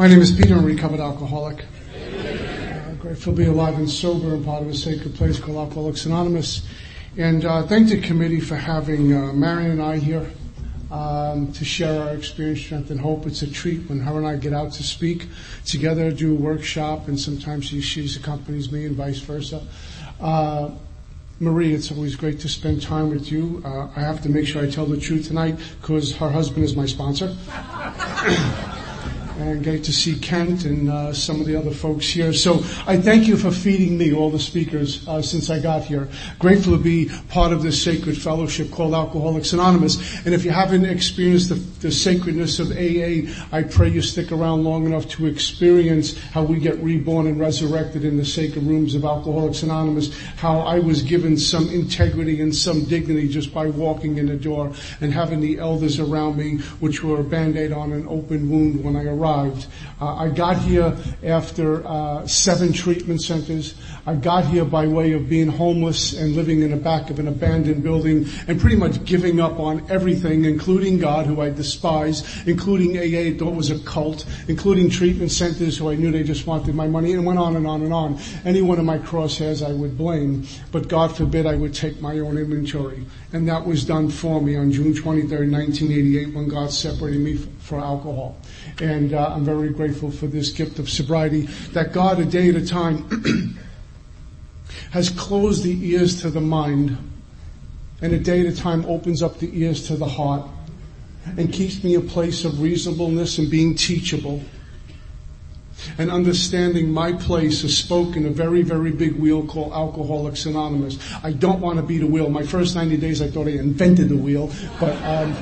My name is Peter, I'm a recovered alcoholic. Uh, grateful to be alive and sober and part of a sacred place called Alcoholics Anonymous. And uh, thank the committee for having uh, Marion and I here um, to share our experience, strength, and hope. It's a treat when her and I get out to speak together, do a workshop, and sometimes she, she accompanies me and vice versa. Uh, Marie, it's always great to spend time with you. Uh, I have to make sure I tell the truth tonight because her husband is my sponsor. And great to see Kent and uh, some of the other folks here. So I thank you for feeding me, all the speakers, uh, since I got here. Grateful to be part of this sacred fellowship called Alcoholics Anonymous. And if you haven't experienced the, the sacredness of AA, I pray you stick around long enough to experience how we get reborn and resurrected in the sacred rooms of Alcoholics Anonymous, how I was given some integrity and some dignity just by walking in the door and having the elders around me, which were a band-aid on an open wound when I arrived Uh, I got here after uh, seven treatment centers. I got here by way of being homeless and living in the back of an abandoned building and pretty much giving up on everything, including God, who I despise, including AA, thought was a cult, including treatment centers, who I knew they just wanted my money, and went on and on and on. Any one of my crosshairs I would blame, but God forbid I would take my own inventory. And that was done for me on June 23rd, 1988, when God separated me for alcohol. And uh, I'm very grateful for this gift of sobriety that God, a day at a time, has closed the ears to the mind and a day at a time opens up the ears to the heart and keeps me a place of reasonableness and being teachable and understanding my place is spoke in a very, very big wheel called Alcoholics Anonymous. I don't want to be the wheel. My first 90 days I thought I invented the wheel, but um,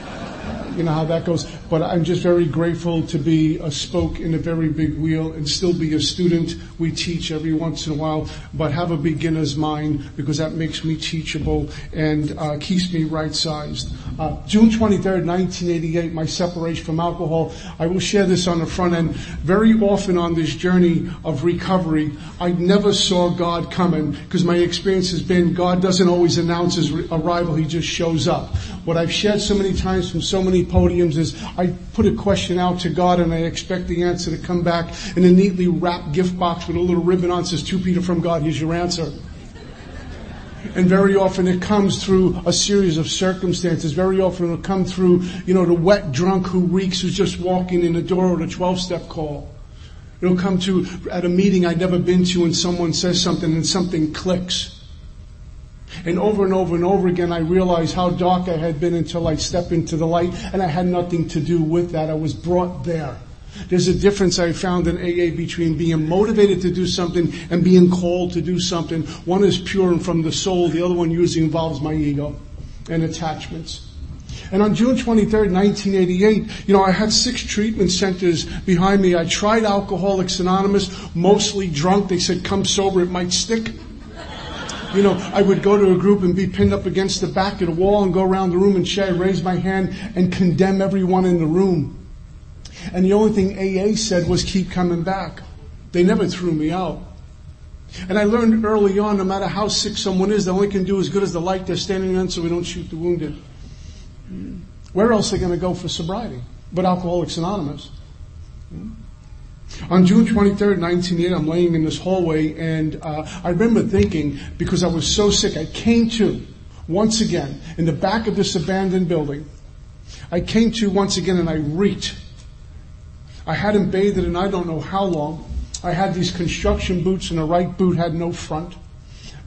you know how that goes. But I'm just very grateful to be a spoke in a very big wheel and still be a student. We teach every once in a while, but have a beginner's mind because that makes me teachable and uh, keeps me right sized. Uh, June 23rd, 1988, my separation from alcohol. I will share this on the front end. Very often on this journey of recovery, I never saw God coming because my experience has been God doesn't always announce his arrival, he just shows up. What I've shared so many times from so many podiums is I put a question out to God and I expect the answer to come back in a neatly wrapped gift box with a little ribbon on It says, to Peter from God, here's your answer. And very often it comes through a series of circumstances. Very often it'll come through, you know, the wet drunk who reeks who's just walking in the door or a 12 step call. It'll come to at a meeting I'd never been to and someone says something and something clicks. And over and over and over again, I realized how dark I had been until I stepped into the light and I had nothing to do with that. I was brought there. There's a difference I found in AA between being motivated to do something and being called to do something. One is pure and from the soul. The other one usually involves my ego and attachments. And on June 23rd, 1988, you know, I had six treatment centers behind me. I tried Alcoholics Anonymous, mostly drunk. They said, come sober, it might stick. You know, I would go to a group and be pinned up against the back of the wall and go around the room and share, raise my hand and condemn everyone in the room. And the only thing AA said was keep coming back. They never threw me out. And I learned early on, no matter how sick someone is, they only can do as good as the light they're standing on so we don't shoot the wounded. Where else are they going to go for sobriety? But Alcoholics Anonymous. On June 23rd, 1980, I'm laying in this hallway and uh, I remember thinking, because I was so sick, I came to, once again, in the back of this abandoned building, I came to once again and I reeked. I hadn't bathed in I don't know how long. I had these construction boots and the right boot had no front.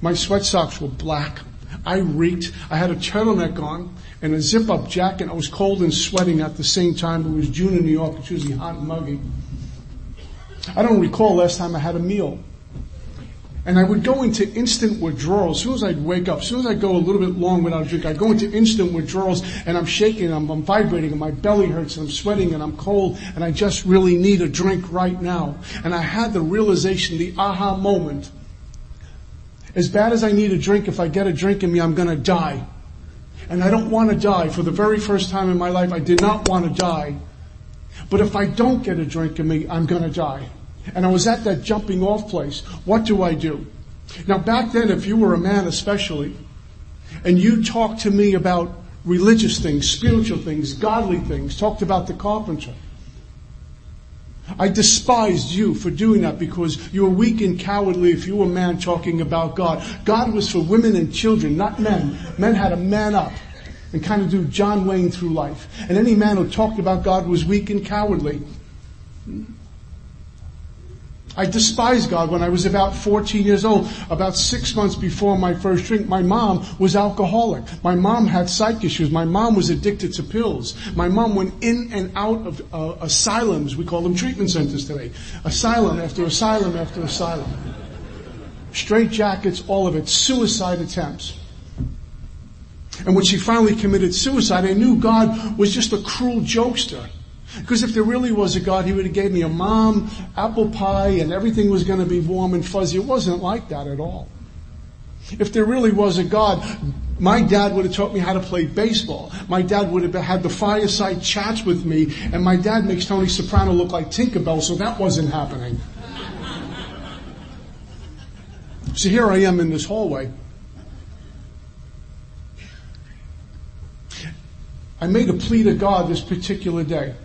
My sweat socks were black. I reeked. I had a turtleneck on and a zip up jacket. I was cold and sweating at the same time. It was June in New York. It's usually hot and muggy. I don't recall last time I had a meal. And I would go into instant withdrawal. As soon as I'd wake up, as soon as I go a little bit long without a drink, I go into instant withdrawals and I'm shaking, I'm, I'm vibrating and my belly hurts and I'm sweating and I'm cold and I just really need a drink right now. And I had the realization, the aha moment. As bad as I need a drink, if I get a drink in me, I'm gonna die. And I don't want to die. For the very first time in my life, I did not want to die. But if I don't get a drink in me, I'm gonna die. And I was at that jumping off place. What do I do? Now back then, if you were a man especially, and you talked to me about religious things, spiritual things, godly things, talked about the carpenter, I despised you for doing that because you were weak and cowardly if you were a man talking about God. God was for women and children, not men. Men had to man up and kind of do John Wayne through life. And any man who talked about God was weak and cowardly. I despised God when I was about 14 years old. About six months before my first drink, my mom was alcoholic. My mom had psych issues. My mom was addicted to pills. My mom went in and out of uh, asylums. We call them treatment centers today. Asylum after asylum after asylum. Straight jackets, all of it. Suicide attempts. And when she finally committed suicide, I knew God was just a cruel jokester. Because if there really was a God, He would have gave me a mom, apple pie, and everything was going to be warm and fuzzy. It wasn't like that at all. If there really was a God, my dad would have taught me how to play baseball. My dad would have had the fireside chats with me, and my dad makes Tony Soprano look like Tinkerbell, so that wasn't happening. so here I am in this hallway. I made a plea to God this particular day.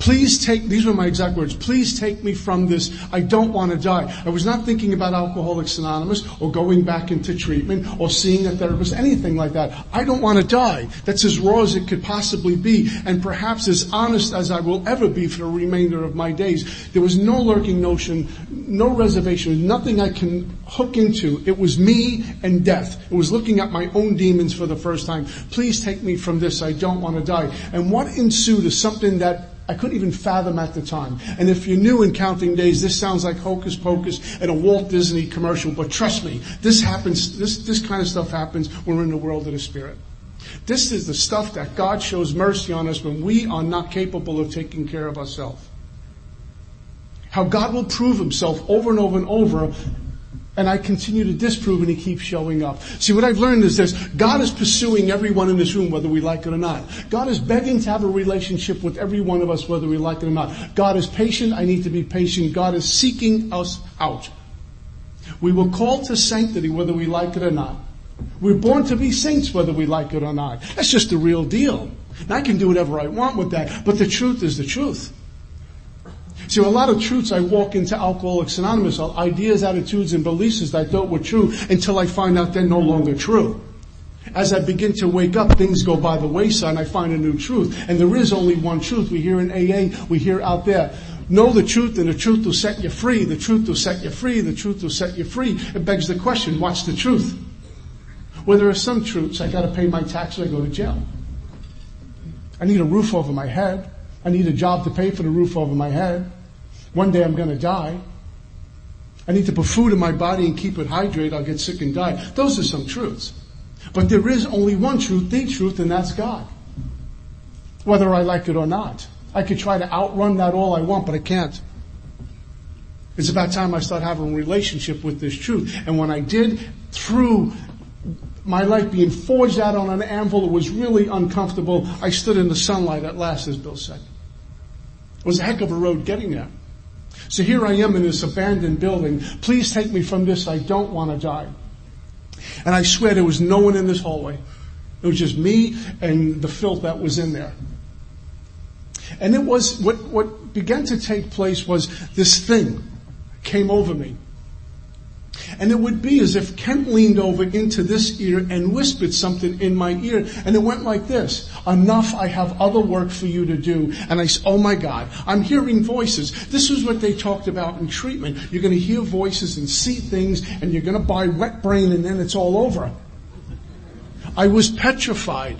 Please take, these were my exact words, please take me from this. I don't want to die. I was not thinking about Alcoholics Anonymous or going back into treatment or seeing a therapist, anything like that. I don't want to die. That's as raw as it could possibly be and perhaps as honest as I will ever be for the remainder of my days. There was no lurking notion, no reservation, nothing I can hook into. It was me and death. It was looking at my own demons for the first time. Please take me from this. I don't want to die. And what ensued is something that I couldn't even fathom at the time. And if you're new in counting days, this sounds like hocus pocus and a Walt Disney commercial, but trust me, this happens, this, this kind of stuff happens when we're in the world of the Spirit. This is the stuff that God shows mercy on us when we are not capable of taking care of ourselves. How God will prove himself over and over and over and I continue to disprove and he keeps showing up. See, what I've learned is this. God is pursuing everyone in this room, whether we like it or not. God is begging to have a relationship with every one of us, whether we like it or not. God is patient. I need to be patient. God is seeking us out. We were called to sanctity, whether we like it or not. We're born to be saints, whether we like it or not. That's just the real deal. And I can do whatever I want with that, but the truth is the truth. See, a lot of truths I walk into Alcoholics Anonymous ideas, attitudes, and beliefs that I thought were true until I find out they're no longer true. As I begin to wake up, things go by the wayside and I find a new truth. And there is only one truth. We hear in AA, we hear out there. Know the truth and the truth will set you free. The truth will set you free. The truth will set you free. It begs the question, what's the truth? Well, there are some truths. I gotta pay my taxes, I go to jail. I need a roof over my head. I need a job to pay for the roof over my head. One day I'm going to die. I need to put food in my body and keep it hydrated. I'll get sick and die. Those are some truths. But there is only one truth, the truth, and that's God. Whether I like it or not. I could try to outrun that all I want, but I can't. It's about time I start having a relationship with this truth. And when I did, through my life being forged out on an anvil, it was really uncomfortable. I stood in the sunlight at last, as Bill said. It was a heck of a road getting there. So here I am in this abandoned building. Please take me from this. I don't want to die. And I swear there was no one in this hallway. It was just me and the filth that was in there. And it was, what, what began to take place was this thing came over me. And it would be as if Kent leaned over into this ear and whispered something in my ear. And it went like this. Enough, I have other work for you to do. And I said, oh my God, I'm hearing voices. This is what they talked about in treatment. You're going to hear voices and see things and you're going to buy wet brain and then it's all over. I was petrified.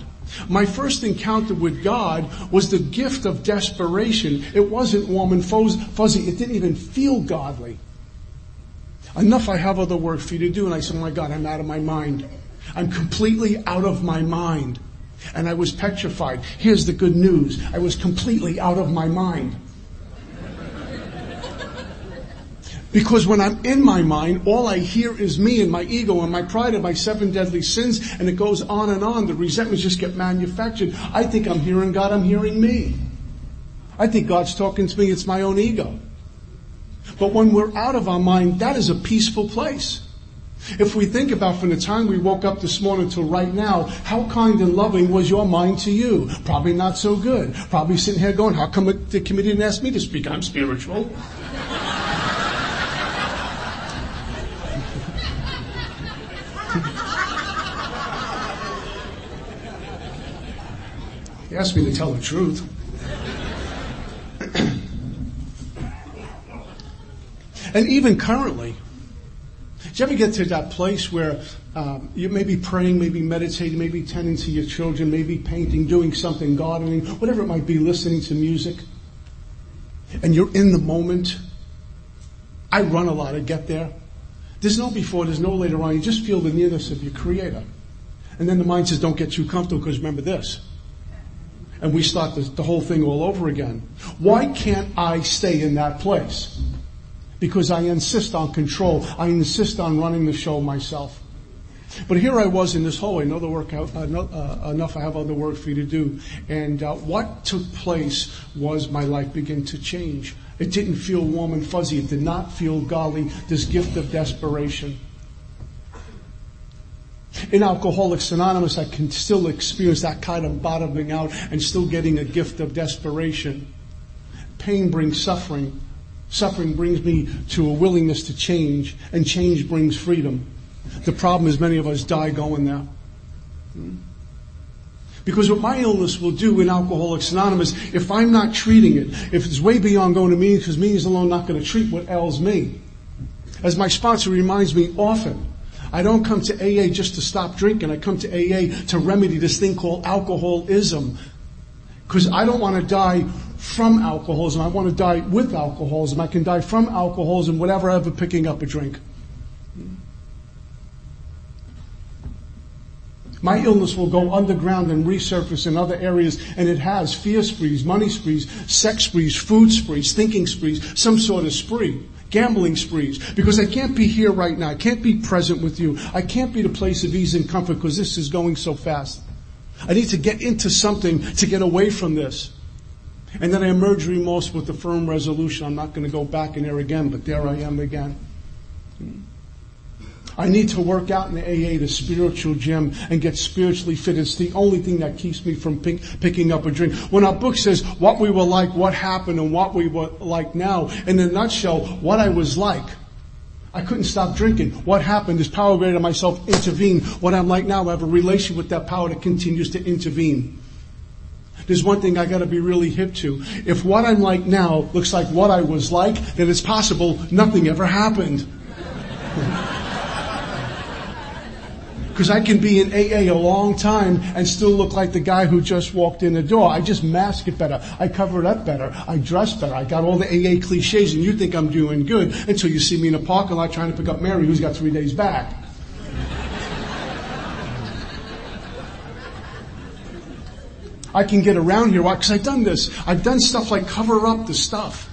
My first encounter with God was the gift of desperation. It wasn't warm and fuzzy. It didn't even feel godly. Enough, I have other work for you to do. And I said, oh my God, I'm out of my mind. I'm completely out of my mind. And I was petrified. Here's the good news. I was completely out of my mind. Because when I'm in my mind, all I hear is me and my ego and my pride and my seven deadly sins, and it goes on and on. The resentments just get manufactured. I think I'm hearing God, I'm hearing me. I think God's talking to me, it's my own ego. But when we're out of our mind, that is a peaceful place. If we think about from the time we woke up this morning till right now, how kind and loving was your mind to you? Probably not so good. Probably sitting here going, how come the committee didn't ask me to speak? I'm spiritual. He asked me to tell the truth. And even currently, did you ever get to that place where um, you may be praying, maybe meditating, maybe tending to your children, maybe painting, doing something, gardening, whatever it might be, listening to music, and you're in the moment? I run a lot to get there. There's no before, there's no later on. You just feel the nearness of your Creator. And then the mind says, don't get too comfortable because remember this and we start the, the whole thing all over again. Why can't I stay in that place? Because I insist on control. I insist on running the show myself. But here I was in this hallway, another work, uh, uh, enough I have other work for you to do. And uh, what took place was my life began to change. It didn't feel warm and fuzzy. It did not feel golly, this gift of desperation. In Alcoholics Anonymous, I can still experience that kind of bottoming out and still getting a gift of desperation. Pain brings suffering. Suffering brings me to a willingness to change, and change brings freedom. The problem is many of us die going there. Because what my illness will do in Alcoholics Anonymous, if I'm not treating it, if it's way beyond going to meetings, because meetings alone not going to treat what ails me. As my sponsor reminds me often, I don't come to AA just to stop drinking. I come to AA to remedy this thing called alcoholism. Because I don't want to die from alcoholism. I want to die with alcoholism. I can die from alcoholism without ever picking up a drink. My illness will go underground and resurface in other areas, and it has fear sprees, money sprees, sex sprees, food sprees, thinking sprees, some sort of spree gambling sprees because I can't be here right now. I can't be present with you. I can't be the place of ease and comfort because this is going so fast. I need to get into something to get away from this. And then I emerge remorse with the firm resolution. I'm not going to go back in there again, but there I am again. I need to work out in the AA, the spiritual gym, and get spiritually fit. It's the only thing that keeps me from pick, picking up a drink. When our book says what we were like, what happened, and what we were like now, in a nutshell, what I was like. I couldn't stop drinking. What happened is power greater myself intervened. What I'm like now, I have a relation with that power that continues to intervene. There's one thing I gotta be really hip to. If what I'm like now looks like what I was like, then it's possible nothing ever happened. Because I can be in AA a long time and still look like the guy who just walked in the door. I just mask it better. I cover it up better. I dress better. I got all the AA cliches and you think I'm doing good until you see me in a parking lot trying to pick up Mary who's got three days back. I can get around here. Why? Because I've done this. I've done stuff like cover up the stuff.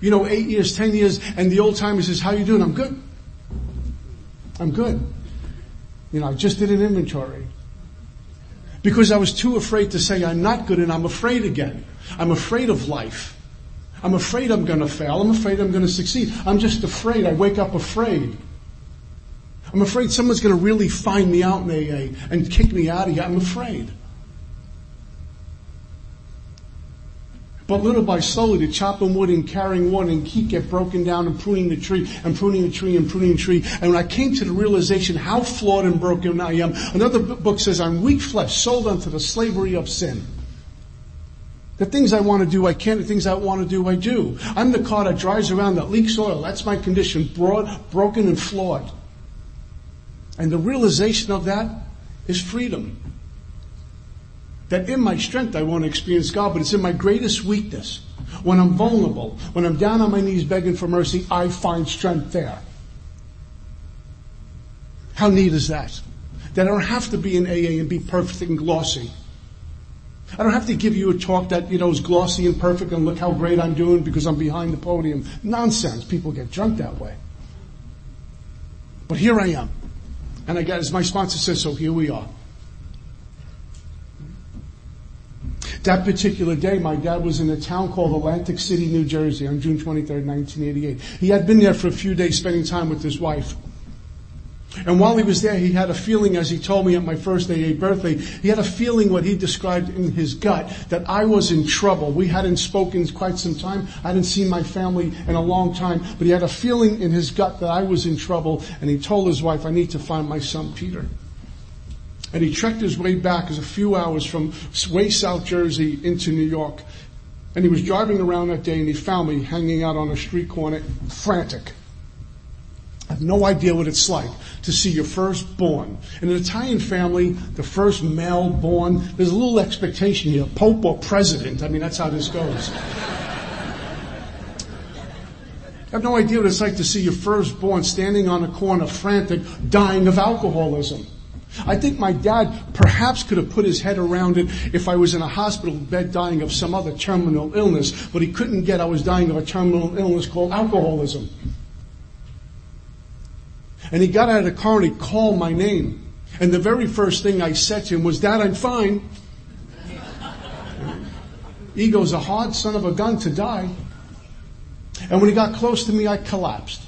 You know, eight years, ten years, and the old timer says, how you doing? I'm good. I'm good. You know, I just did an inventory. Because I was too afraid to say I'm not good and I'm afraid again. I'm afraid of life. I'm afraid I'm gonna fail. I'm afraid I'm gonna succeed. I'm just afraid. I wake up afraid. I'm afraid someone's gonna really find me out in AA and kick me out of here. I'm afraid. But little by slowly, the chopping wood and carrying wood and keep get broken down and pruning the tree and pruning the tree and pruning the tree. And when I came to the realization how flawed and broken I am, another book says I'm weak flesh, sold unto the slavery of sin. The things I want to do, I can't. The things I want to do, I do. I'm the car that drives around that leaks oil. That's my condition, broad, broken and flawed. And the realization of that is freedom that in my strength I want to experience God, but it's in my greatest weakness. When I'm vulnerable, when I'm down on my knees begging for mercy, I find strength there. How neat is that? That I don't have to be in AA and be perfect and glossy. I don't have to give you a talk that, you know, is glossy and perfect and look how great I'm doing because I'm behind the podium. Nonsense. People get drunk that way. But here I am. And I got, as my sponsor says, so here we are. That particular day, my dad was in a town called Atlantic City, New Jersey on June 23rd, 1988. He had been there for a few days spending time with his wife. And while he was there, he had a feeling, as he told me at my first AA birthday, he had a feeling what he described in his gut that I was in trouble. We hadn't spoken quite some time. I hadn't seen my family in a long time, but he had a feeling in his gut that I was in trouble. And he told his wife, I need to find my son Peter. And he trekked his way back as a few hours from way South Jersey into New York. And he was driving around that day and he found me hanging out on a street corner, frantic. I have no idea what it's like to see your firstborn. In an Italian family, the first male born, there's a little expectation here, pope or president. I mean, that's how this goes. I have no idea what it's like to see your firstborn standing on a corner, frantic, dying of alcoholism. I think my dad perhaps could have put his head around it if I was in a hospital bed dying of some other terminal illness, but he couldn't get I was dying of a terminal illness called alcoholism. And he got out of the car and he called my name. And the very first thing I said to him was, Dad, I'm fine. Ego's a hard son of a gun to die. And when he got close to me, I collapsed.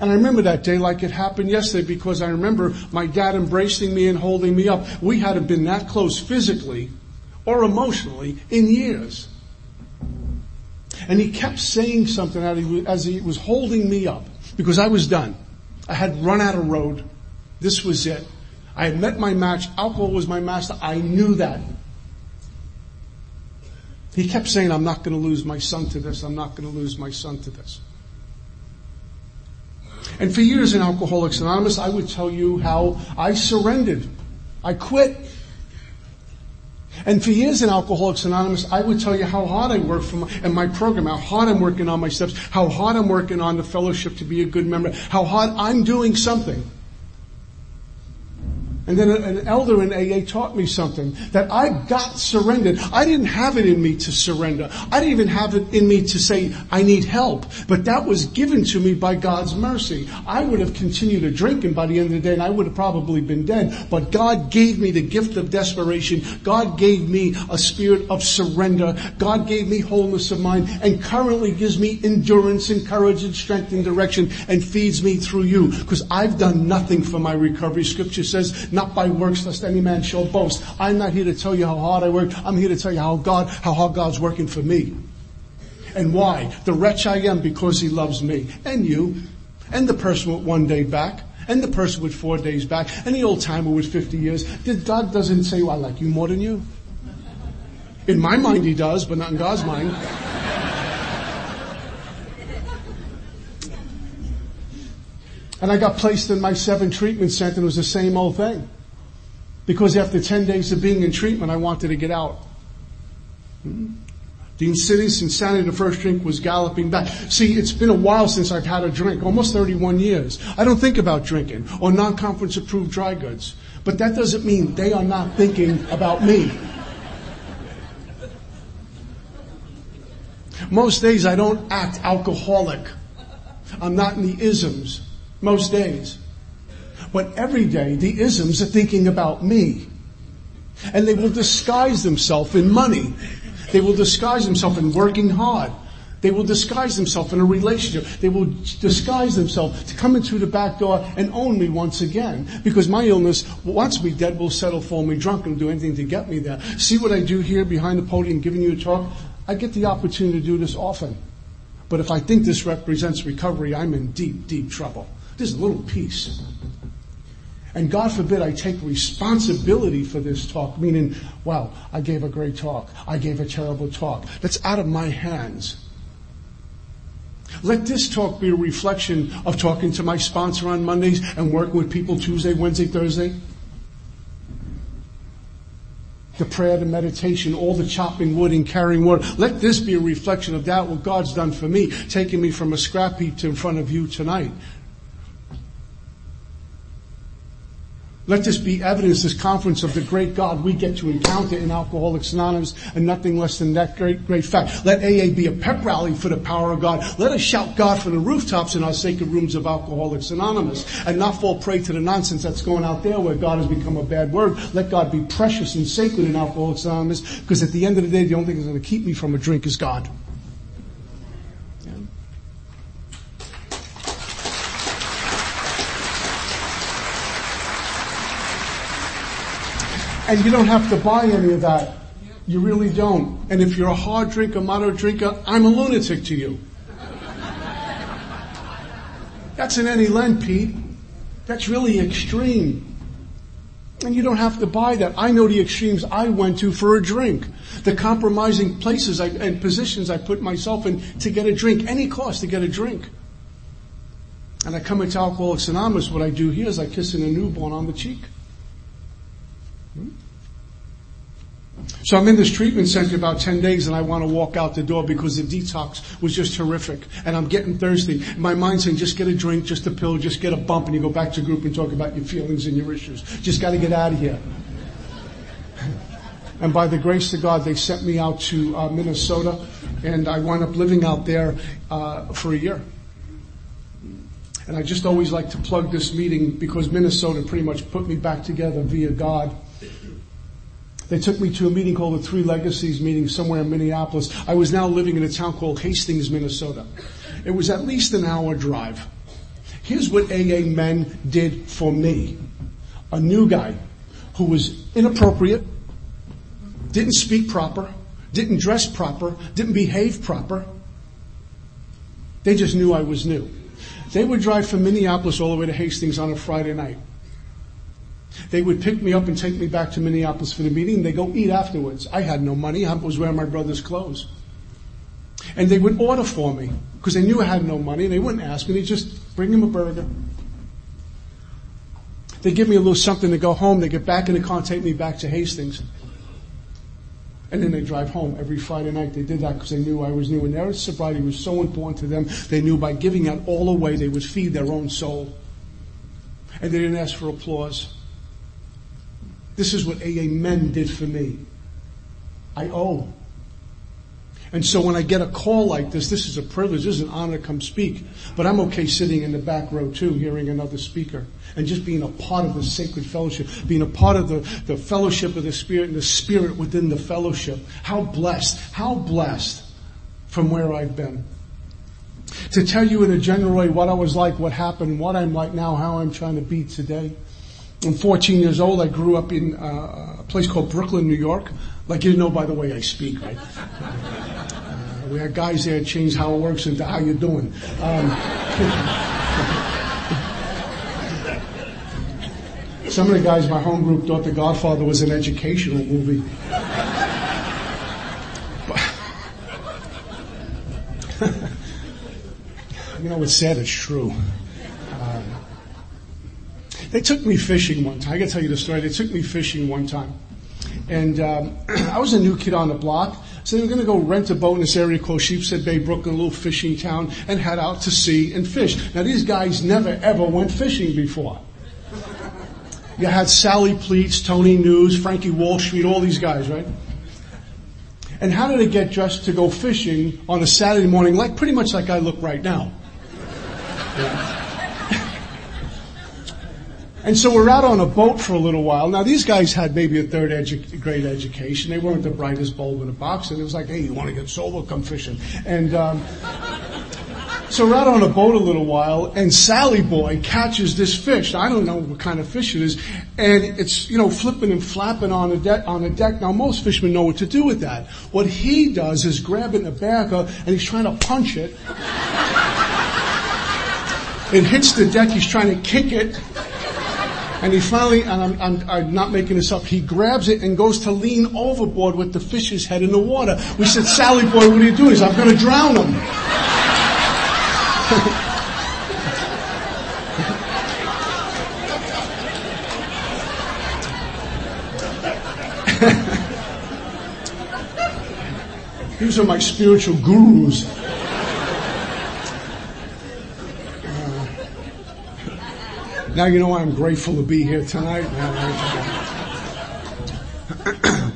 And I remember that day like it happened yesterday because I remember my dad embracing me and holding me up. We hadn't been that close physically or emotionally in years. And he kept saying something as he was holding me up because I was done. I had run out of road. This was it. I had met my match. Alcohol was my master. I knew that. He kept saying, I'm not going to lose my son to this. I'm not going to lose my son to this. And for years in Alcoholics Anonymous, I would tell you how I surrendered. I quit. And for years in Alcoholics Anonymous, I would tell you how hard I work for my, in my program, how hard I'm working on my steps, how hard I'm working on the fellowship to be a good member, how hard I'm doing something. And then an elder in AA taught me something that I got surrendered. I didn't have it in me to surrender. I didn't even have it in me to say I need help. But that was given to me by God's mercy. I would have continued to drink and by the end of the day and I would have probably been dead. But God gave me the gift of desperation. God gave me a spirit of surrender. God gave me wholeness of mind and currently gives me endurance and courage and strength and direction and feeds me through you. Because I've done nothing for my recovery. Scripture says not by works lest any man shall boast. I'm not here to tell you how hard I work. I'm here to tell you how God, how hard God's working for me. And why? The wretch I am because he loves me. And you. And the person with one day back. And the person with four days back. And the old timer with 50 years. God doesn't say, well, I like you more than you. In my mind he does, but not in God's mind. And I got placed in my seven treatment center and it was the same old thing. Because after 10 days of being in treatment, I wanted to get out. Hmm? The insidious insanity, of the first drink was galloping back. See, it's been a while since I've had a drink, almost 31 years. I don't think about drinking or non-conference approved dry goods. But that doesn't mean they are not thinking about me. Most days I don't act alcoholic. I'm not in the isms. Most days. But every day, the isms are thinking about me. And they will disguise themselves in money. They will disguise themselves in working hard. They will disguise themselves in a relationship. They will disguise themselves to come into the back door and own me once again. Because my illness, wants me dead, will settle for me drunk and do anything to get me there. See what I do here behind the podium giving you a talk? I get the opportunity to do this often. But if I think this represents recovery, I'm in deep, deep trouble. There's a little piece and God forbid I take responsibility for this talk, meaning, wow, I gave a great talk. I gave a terrible talk. That's out of my hands. Let this talk be a reflection of talking to my sponsor on Mondays and working with people Tuesday, Wednesday, Thursday. The prayer, the meditation, all the chopping wood and carrying water. Let this be a reflection of that, what God's done for me, taking me from a scrap heap to in front of you tonight. Let this be evidence, this conference of the great God we get to encounter in Alcoholics Anonymous and nothing less than that great, great fact. Let AA be a pep rally for the power of God. Let us shout God from the rooftops in our sacred rooms of Alcoholics Anonymous and not fall prey to the nonsense that's going out there where God has become a bad word. Let God be precious and sacred in Alcoholics Anonymous because at the end of the day, the only thing that's going to keep me from a drink is God. And you don't have to buy any of that. You really don't. And if you're a hard drinker, moderate drinker, I'm a lunatic to you. That's an any lend, Pete. That's really extreme. And you don't have to buy that. I know the extremes I went to for a drink. The compromising places I, and positions I put myself in to get a drink, any cost to get a drink. And I come into Alcoholics Anonymous, what I do here is I kiss a newborn on the cheek. Hmm? So I'm in this treatment center about 10 days and I want to walk out the door because the detox was just horrific and I'm getting thirsty. My mind's saying just get a drink, just a pill, just get a bump and you go back to group and talk about your feelings and your issues. Just got to get out of here. And by the grace of God, they sent me out to uh, Minnesota and I wound up living out there uh, for a year. And I just always like to plug this meeting because Minnesota pretty much put me back together via God. They took me to a meeting called the Three Legacies meeting somewhere in Minneapolis. I was now living in a town called Hastings, Minnesota. It was at least an hour drive. Here's what AA men did for me. A new guy who was inappropriate, didn't speak proper, didn't dress proper, didn't behave proper. They just knew I was new. They would drive from Minneapolis all the way to Hastings on a Friday night. They would pick me up and take me back to Minneapolis for the meeting. And they go eat afterwards. I had no money. I was wearing my brother's clothes. And they would order for me because they knew I had no money. And they wouldn't ask me. They just bring them a burger. They give me a little something to go home. They get back in the car and take me back to Hastings. And then they drive home every Friday night. They did that because they knew I was new. And their sobriety was so important to them. They knew by giving that all away, they would feed their own soul. And they didn't ask for applause. This is what AA men did for me. I owe. And so when I get a call like this, this is a privilege, this is an honor to come speak. But I'm okay sitting in the back row too, hearing another speaker. And just being a part of the sacred fellowship, being a part of the, the fellowship of the Spirit and the Spirit within the fellowship. How blessed, how blessed from where I've been. To tell you in a general way what I was like, what happened, what I'm like now, how I'm trying to be today. I'm 14 years old. I grew up in uh, a place called Brooklyn, New York. Like you know by the way I speak, right? Uh, we had guys there change how it works into how you're doing. Um, some of the guys in my home group thought The Godfather was an educational movie. you know, it's sad, it's true. They took me fishing one time. I got to tell you the story. They took me fishing one time. And um, I was a new kid on the block. So they were going to go rent a boat in this area called Sheepshead Bay, Brooklyn, a little fishing town, and head out to sea and fish. Now these guys never ever went fishing before. You had Sally Pleats, Tony News, Frankie Wall Street, all these guys, right? And how did they get dressed to go fishing on a Saturday morning, like pretty much like I look right now? Yeah. And so we're out on a boat for a little while. Now these guys had maybe a third edu- grade education. They weren't the brightest bulb in the box. And it was like, hey, you want to get sober? Come fishing. And um, so we're out on a boat a little while, and Sally Boy catches this fish. I don't know what kind of fish it is, and it's you know flipping and flapping on the deck. On the deck. Now most fishermen know what to do with that. What he does is grab it in the back, of, and he's trying to punch it. It hits the deck. He's trying to kick it. And he finally, and I'm, I'm, I'm, not making this up, he grabs it and goes to lean overboard with the fish's head in the water. We said, Sally boy, what are you doing? He said, I'm going to drown him. These are my spiritual gurus. Now you know why I'm grateful to be here tonight.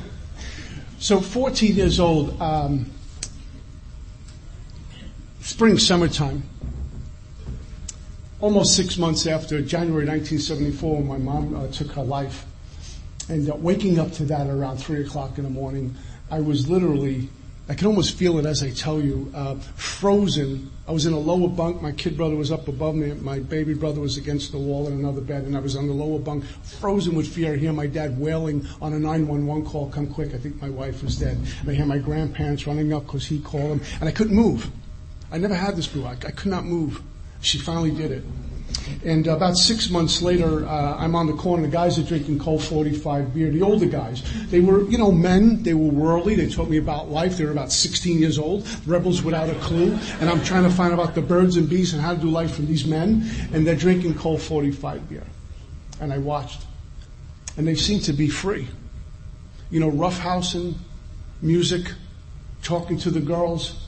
so 14 years old, um, spring, summertime, almost six months after January 1974 when my mom uh, took her life. And uh, waking up to that around 3 o'clock in the morning, I was literally I can almost feel it as I tell you. Uh, frozen. I was in a lower bunk. My kid brother was up above me. My baby brother was against the wall in another bed, and I was on the lower bunk, frozen with fear. I hear my dad wailing on a 911 call, "Come quick! I think my wife is dead." And I hear my grandparents running up because he called them, and I couldn't move. I never had this before. I, I could not move. She finally did it. And about six months later, uh, I'm on the corner. The guys are drinking Colt 45 beer. The older guys, they were, you know, men. They were worldly. They taught me about life. They were about 16 years old, rebels without a clue. And I'm trying to find out about the birds and bees and how to do life from these men. And they're drinking Colt 45 beer. And I watched, and they seemed to be free. You know, roughhousing, music, talking to the girls,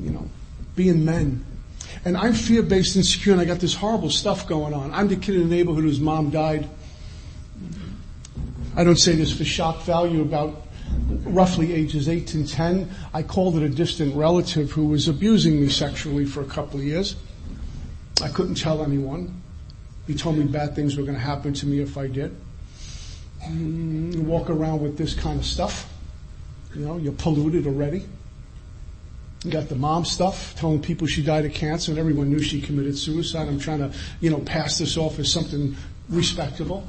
you know, being men. And I'm fear based and insecure, and I got this horrible stuff going on. I'm the kid in the neighborhood whose mom died. I don't say this for shock value about roughly ages 8 and 10. I called it a distant relative who was abusing me sexually for a couple of years. I couldn't tell anyone. He told me bad things were going to happen to me if I did. Mm, walk around with this kind of stuff. You know, you're polluted already. You got the mom stuff, telling people she died of cancer and everyone knew she committed suicide. I'm trying to, you know, pass this off as something respectable.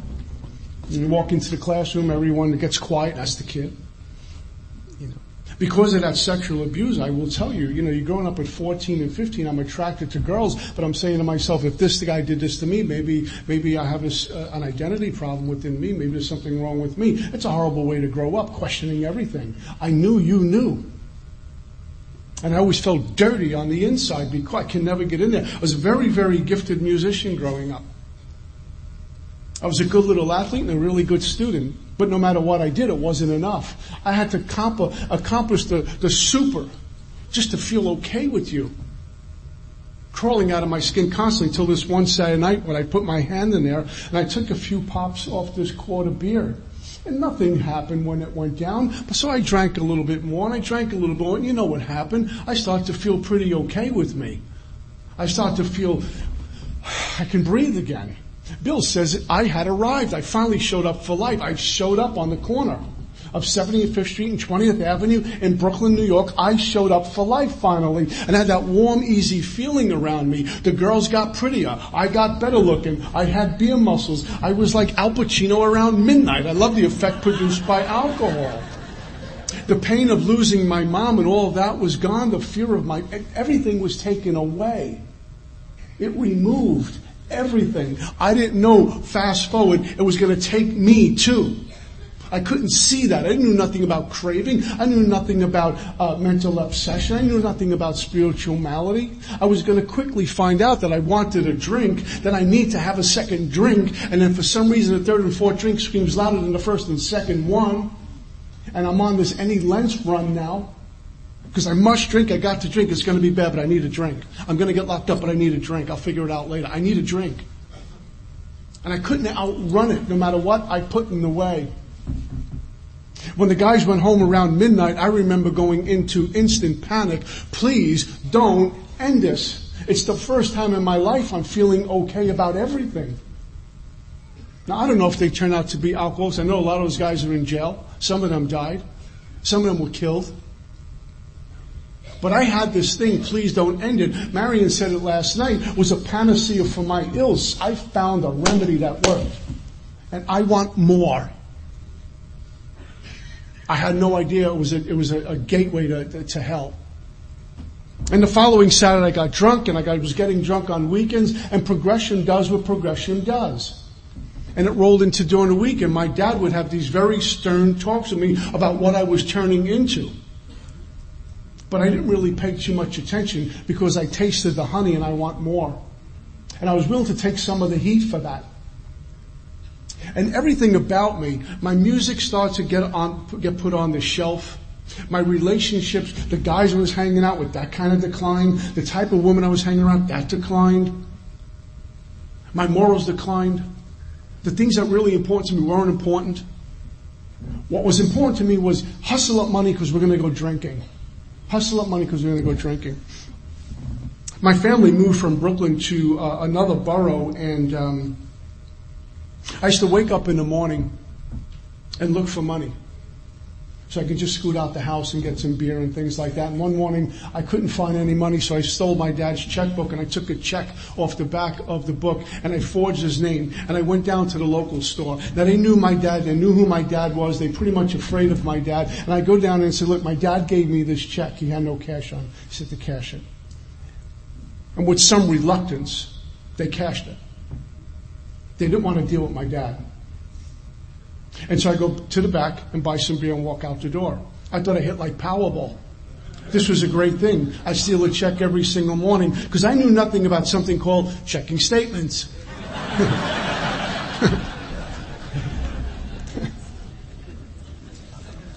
You walk into the classroom, everyone gets quiet, that's the kid. You know. Because of that sexual abuse, I will tell you, you know, you're growing up at 14 and 15, I'm attracted to girls, but I'm saying to myself, if this guy did this to me, maybe, maybe I have a, uh, an identity problem within me, maybe there's something wrong with me. It's a horrible way to grow up, questioning everything. I knew you knew. And I always felt dirty on the inside because I can never get in there. I was a very, very gifted musician growing up. I was a good little athlete and a really good student. But no matter what I did, it wasn't enough. I had to accomplish the, the super just to feel okay with you. Crawling out of my skin constantly until this one Saturday night when I put my hand in there and I took a few pops off this quart of beer. And nothing happened when it went down. So I drank a little bit more and I drank a little bit more and you know what happened. I started to feel pretty okay with me. I started to feel I can breathe again. Bill says I had arrived. I finally showed up for life. I showed up on the corner of 75th Street and 20th Avenue in Brooklyn, New York. I showed up for life finally and had that warm, easy feeling around me. The girls got prettier. I got better looking. I had beer muscles. I was like Al Pacino around midnight. I love the effect produced by alcohol. The pain of losing my mom and all that was gone. The fear of my, everything was taken away. It removed everything. I didn't know fast forward it was going to take me too. I couldn't see that. I knew nothing about craving. I knew nothing about uh, mental obsession. I knew nothing about spiritual malady. I was going to quickly find out that I wanted a drink, that I need to have a second drink, and then for some reason the third and fourth drink screams louder than the first and second one. And I'm on this any length run now. Because I must drink, I got to drink, it's gonna be bad, but I need a drink. I'm gonna get locked up, but I need a drink. I'll figure it out later. I need a drink. And I couldn't outrun it no matter what I put in the way. When the guys went home around midnight, I remember going into instant panic. Please don't end this. It's the first time in my life I'm feeling okay about everything. Now, I don't know if they turn out to be alcoholics. I know a lot of those guys are in jail. Some of them died. Some of them were killed. But I had this thing, please don't end it. Marion said it last night, was a panacea for my ills. I found a remedy that worked. And I want more. I had no idea it was a, it was a, a gateway to, to hell. And the following Saturday I got drunk and I was getting drunk on weekends and progression does what progression does. And it rolled into during the week and my dad would have these very stern talks with me about what I was turning into. But I didn't really pay too much attention because I tasted the honey and I want more. And I was willing to take some of the heat for that. And everything about me, my music started to get on, get put on the shelf. My relationships, the guys I was hanging out with, that kind of declined. The type of woman I was hanging around, that declined. My morals declined. The things that were really important to me weren't important. What was important to me was hustle up money because we're going to go drinking. Hustle up money because we're going to go drinking. My family moved from Brooklyn to uh, another borough and um, I used to wake up in the morning and look for money. so I could just scoot out the house and get some beer and things like that. And one morning I couldn't find any money, so I stole my dad's checkbook and I took a check off the back of the book and I forged his name and I went down to the local store. Now they knew my dad, they knew who my dad was, they pretty much afraid of my dad. And I go down and say, look, my dad gave me this check. He had no cash on. He said to cash it. And with some reluctance, they cashed it. They didn't want to deal with my dad. And so I go to the back and buy some beer and walk out the door. I thought I hit like Powerball. This was a great thing. I steal a check every single morning because I knew nothing about something called checking statements.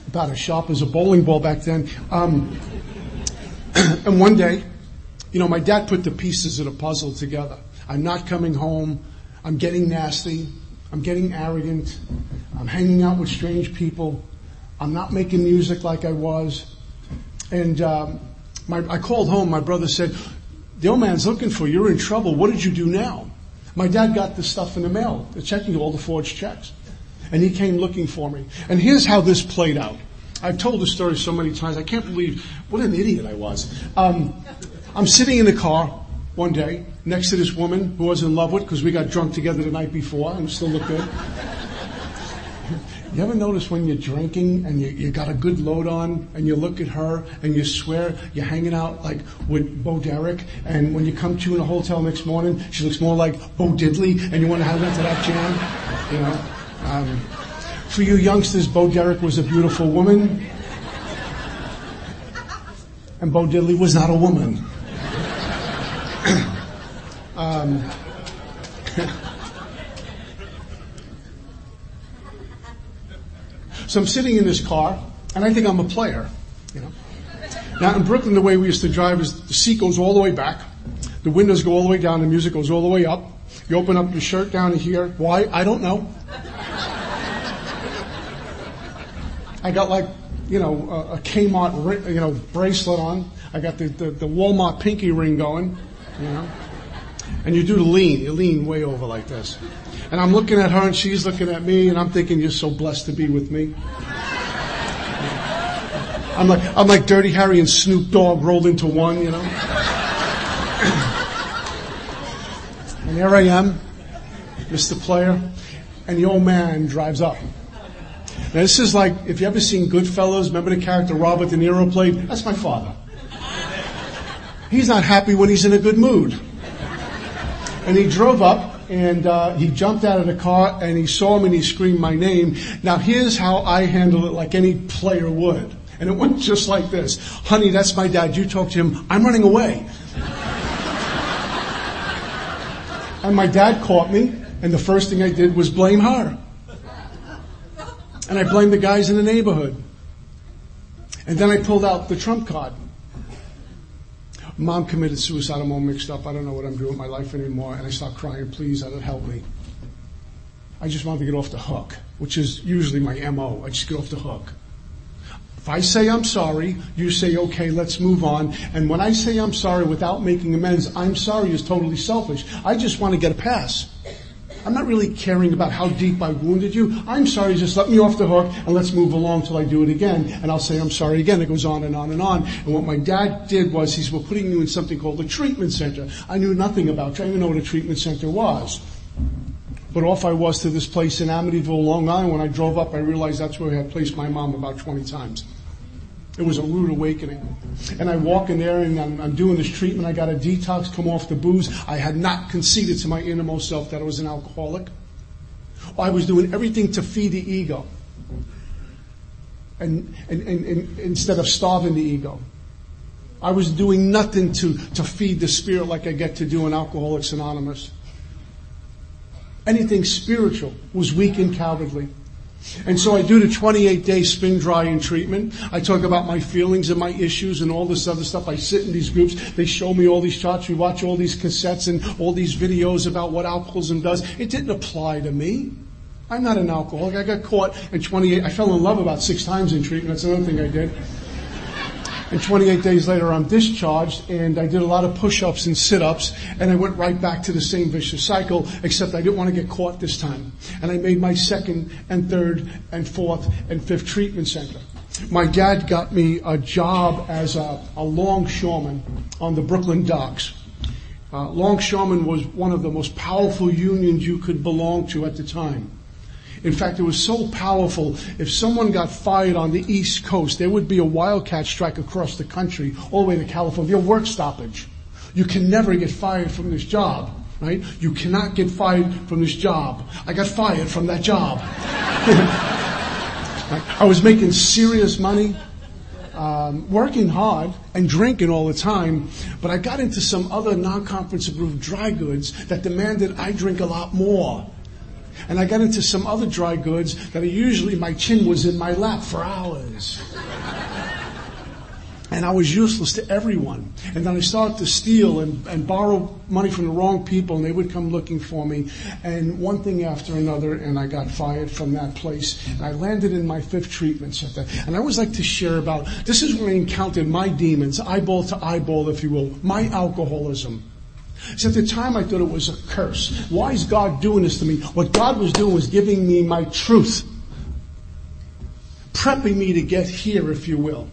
about as sharp as a bowling ball back then. Um, and one day, you know, my dad put the pieces of the puzzle together. I'm not coming home. I'm getting nasty. I'm getting arrogant. I'm hanging out with strange people. I'm not making music like I was. And um, my, I called home. My brother said, the old man's looking for you. You're in trouble. What did you do now? My dad got the stuff in the mail, the checking, all the forged checks. And he came looking for me. And here's how this played out. I've told this story so many times. I can't believe what an idiot I was. Um, I'm sitting in the car one day next to this woman who I was in love with because we got drunk together the night before and still look good. You ever notice when you're drinking and you, you got a good load on and you look at her and you swear you're hanging out like with Bo Derek and when you come to in a hotel next morning, she looks more like Bo Diddley and you want to have into that jam? You know? Um, for you youngsters, Bo Derek was a beautiful woman and Bo Diddley was not a woman. Um, So I'm sitting in this car, and I think I'm a player, you know. Now in Brooklyn, the way we used to drive is the seat goes all the way back, the windows go all the way down, the music goes all the way up. You open up your shirt down here. Why? I don't know. I got like, you know, a, a Kmart, you know, bracelet on. I got the, the, the Walmart pinky ring going, you know. And you do the lean. You lean way over like this. And I'm looking at her and she's looking at me and I'm thinking, you're so blessed to be with me. I'm like, I'm like Dirty Harry and Snoop Dogg rolled into one, you know. and there I am, Mr. Player, and the old man drives up. Now this is like, if you ever seen Goodfellas, remember the character Robert De Niro played? That's my father. He's not happy when he's in a good mood. And he drove up and uh, he jumped out of the car and he saw me and he screamed my name. Now here's how I handle it like any player would. And it went just like this. Honey, that's my dad. You talk to him. I'm running away. and my dad caught me and the first thing I did was blame her. And I blamed the guys in the neighborhood. And then I pulled out the trump card. Mom committed suicide. I'm all mixed up. I don't know what I'm doing with my life anymore. And I start crying, please, help me. I just want to get off the hook, which is usually my MO. I just get off the hook. If I say I'm sorry, you say, okay, let's move on. And when I say I'm sorry without making amends, I'm sorry is totally selfish. I just want to get a pass. I'm not really caring about how deep I wounded you. I'm sorry, just let me off the hook and let's move along till I do it again. And I'll say I'm sorry again. It goes on and on and on. And what my dad did was he's, we're putting you in something called a treatment center. I knew nothing about, I didn't even know what a treatment center was. But off I was to this place in Amityville, Long Island. When I drove up, I realized that's where I had placed my mom about 20 times. It was a rude awakening. And I walk in there and I'm, I'm, doing this treatment. I got a detox, come off the booze. I had not conceded to my innermost self that I was an alcoholic. I was doing everything to feed the ego. And, and, and, and instead of starving the ego. I was doing nothing to, to feed the spirit like I get to do in Alcoholics Anonymous. Anything spiritual was weak and cowardly. And so I do the 28 day spin drying treatment. I talk about my feelings and my issues and all this other stuff. I sit in these groups. They show me all these charts. We watch all these cassettes and all these videos about what alcoholism does. It didn't apply to me. I'm not an alcoholic. I got caught in 28. I fell in love about six times in treatment. That's another thing I did. And 28 days later, I'm discharged, and I did a lot of push-ups and sit-ups, and I went right back to the same vicious cycle, except I didn't want to get caught this time. And I made my second and third and fourth and fifth treatment center. my dad got me a job as a, a longshoreman on the Brooklyn docks. Uh, longshoreman was one of the most powerful unions you could belong to at the time. In fact, it was so powerful, if someone got fired on the East Coast, there would be a wildcat strike across the country, all the way to California, a work stoppage. You can never get fired from this job, right? You cannot get fired from this job. I got fired from that job. I was making serious money, um, working hard and drinking all the time, but I got into some other non-conference approved dry goods that demanded I drink a lot more. And I got into some other dry goods that usually my chin was in my lap for hours. And I was useless to everyone. And then I started to steal and, and borrow money from the wrong people and they would come looking for me. And one thing after another and I got fired from that place. And I landed in my fifth treatment center. And I always like to share about, this is when I encountered my demons, eyeball to eyeball, if you will, my alcoholism. So at the time I thought it was a curse. Why is God doing this to me? What God was doing was giving me my truth. Prepping me to get here, if you will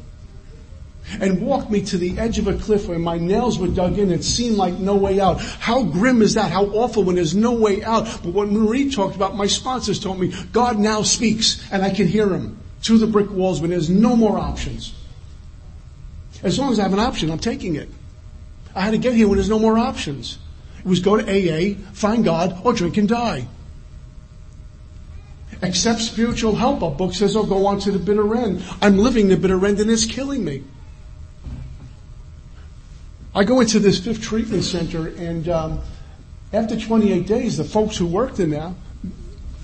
and walked me to the edge of a cliff where my nails were dug in. It seemed like no way out. How grim is that? How awful when there's no way out. But what Marie talked about, my sponsors told me, God now speaks and I can hear him through the brick walls when there's no more options. As long as I have an option, I'm taking it. I had to get here when there's no more options. It was go to AA, find God, or drink and die. Accept spiritual help. A book says, oh, go on to the bitter end. I'm living the bitter end and it's killing me. I go into this fifth treatment center and um, after 28 days, the folks who worked in there,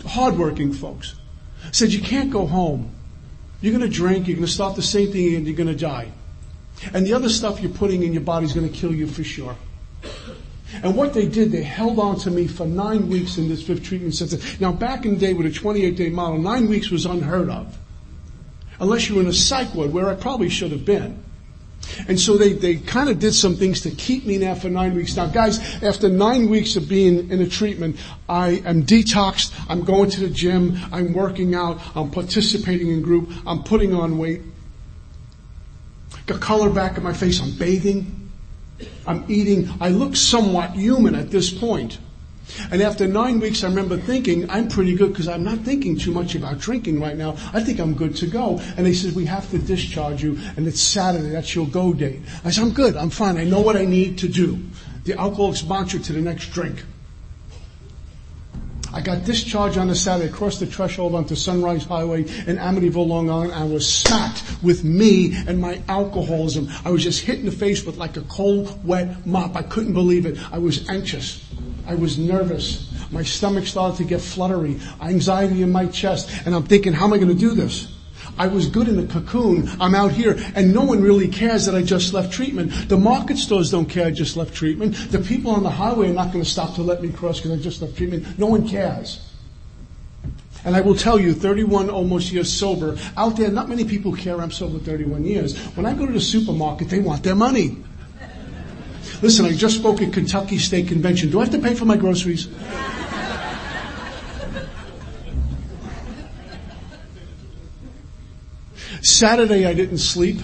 hardworking folks, said you can't go home. You're going to drink, you're going to start the same thing and you're going to die. And the other stuff you're putting in your body is going to kill you for sure. And what they did, they held on to me for nine weeks in this fifth treatment center. Now back in the day with a 28 day model, nine weeks was unheard of. Unless you were in a psych ward where I probably should have been. And so they, they kind of did some things to keep me there for nine weeks. Now guys, after nine weeks of being in a treatment, I am detoxed, I'm going to the gym, I'm working out, I'm participating in group, I'm putting on weight. Got color back in my face, I'm bathing, I'm eating, I look somewhat human at this point. And after nine weeks, I remember thinking, I'm pretty good because I'm not thinking too much about drinking right now. I think I'm good to go. And they said, we have to discharge you and it's Saturday. That's your go date. I said, I'm good. I'm fine. I know what I need to do. The alcoholic's mantra to the next drink. I got discharged on a Saturday, crossed the threshold onto Sunrise Highway in Amityville, Long Island. I was smacked with me and my alcoholism. I was just hit in the face with like a cold, wet mop. I couldn't believe it. I was anxious. I was nervous. My stomach started to get fluttery, anxiety in my chest, and I'm thinking, how am I going to do this? I was good in the cocoon. I'm out here and no one really cares that I just left treatment. The market stores don't care I just left treatment. The people on the highway are not going to stop to let me cross because I just left treatment. No one cares. And I will tell you, 31 almost years sober, out there, not many people care I'm sober 31 years. When I go to the supermarket, they want their money. Listen, I just spoke at Kentucky State Convention. Do I have to pay for my groceries? Saturday I didn't sleep.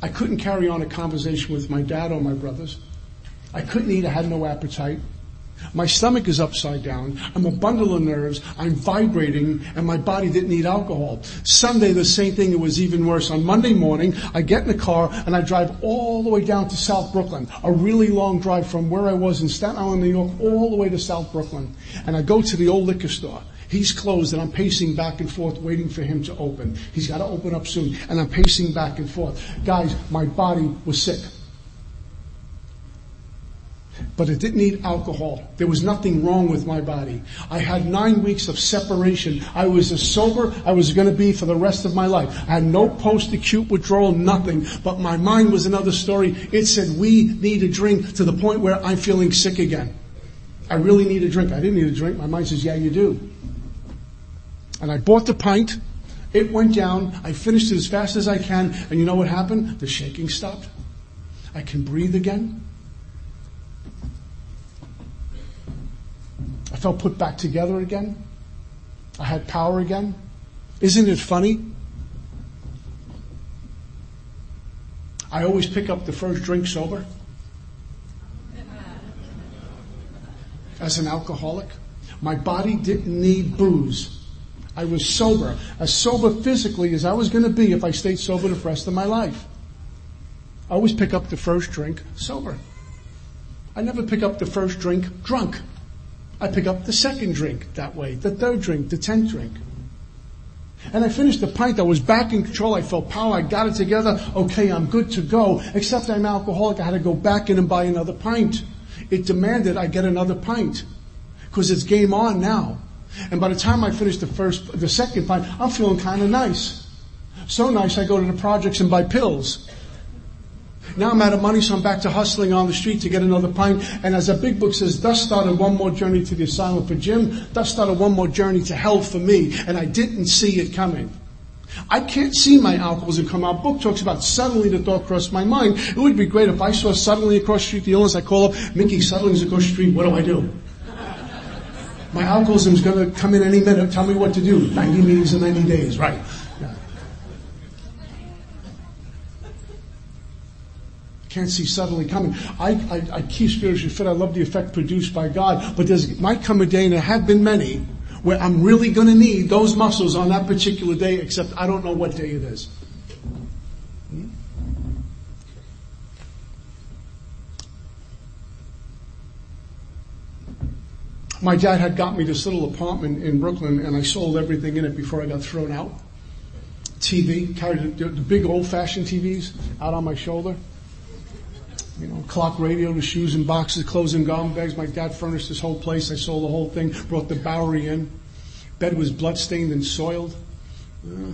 I couldn't carry on a conversation with my dad or my brothers. I couldn't eat. I had no appetite. My stomach is upside down. I'm a bundle of nerves. I'm vibrating and my body didn't need alcohol. Sunday, the same thing. It was even worse. On Monday morning, I get in the car and I drive all the way down to South Brooklyn. A really long drive from where I was in Staten Island, New York, all the way to South Brooklyn. And I go to the old liquor store. He's closed and I'm pacing back and forth waiting for him to open. He's got to open up soon and I'm pacing back and forth. Guys, my body was sick but it didn't need alcohol. There was nothing wrong with my body. I had nine weeks of separation. I was as sober I was going to be for the rest of my life. I had no post-acute withdrawal, nothing. But my mind was another story. It said, we need a drink to the point where I'm feeling sick again. I really need a drink. I didn't need a drink. My mind says, yeah, you do. And I bought the pint. It went down. I finished it as fast as I can. And you know what happened? The shaking stopped. I can breathe again. I felt put back together again. I had power again. Isn't it funny? I always pick up the first drink sober. As an alcoholic, my body didn't need booze. I was sober, as sober physically as I was going to be if I stayed sober the rest of my life. I always pick up the first drink sober. I never pick up the first drink drunk. I pick up the second drink that way, the third drink, the tenth drink. And I finished the pint. I was back in control. I felt power. I got it together. Okay, I'm good to go. Except I'm alcoholic. I had to go back in and buy another pint. It demanded I get another pint. Cause it's game on now. And by the time I finish the first, the second pint, I'm feeling kind of nice. So nice I go to the projects and buy pills. Now I'm out of money, so I'm back to hustling on the street to get another pint. And as the big book says, thus started one more journey to the asylum for Jim, thus started one more journey to hell for me. And I didn't see it coming. I can't see my alcoholism come out. Book talks about suddenly the thought crossed my mind. It would be great if I saw suddenly across the street the illness. I call up, Mickey, suddenly's across the street. What do I do? My alcoholism is going to come in any minute. Tell me what to do. 90 meetings in 90 days. Right. can't see suddenly coming. I, I, I keep spiritually fit. I love the effect produced by God. But there might come a day, and there have been many, where I'm really going to need those muscles on that particular day, except I don't know what day it is. My dad had got me this little apartment in Brooklyn, and I sold everything in it before I got thrown out. TV, carried the, the big old-fashioned TVs out on my shoulder you know, clock radio, the shoes and boxes, clothes and garment bags. My dad furnished this whole place. I sold the whole thing, brought the Bowery in. Bed was bloodstained and soiled. Uh,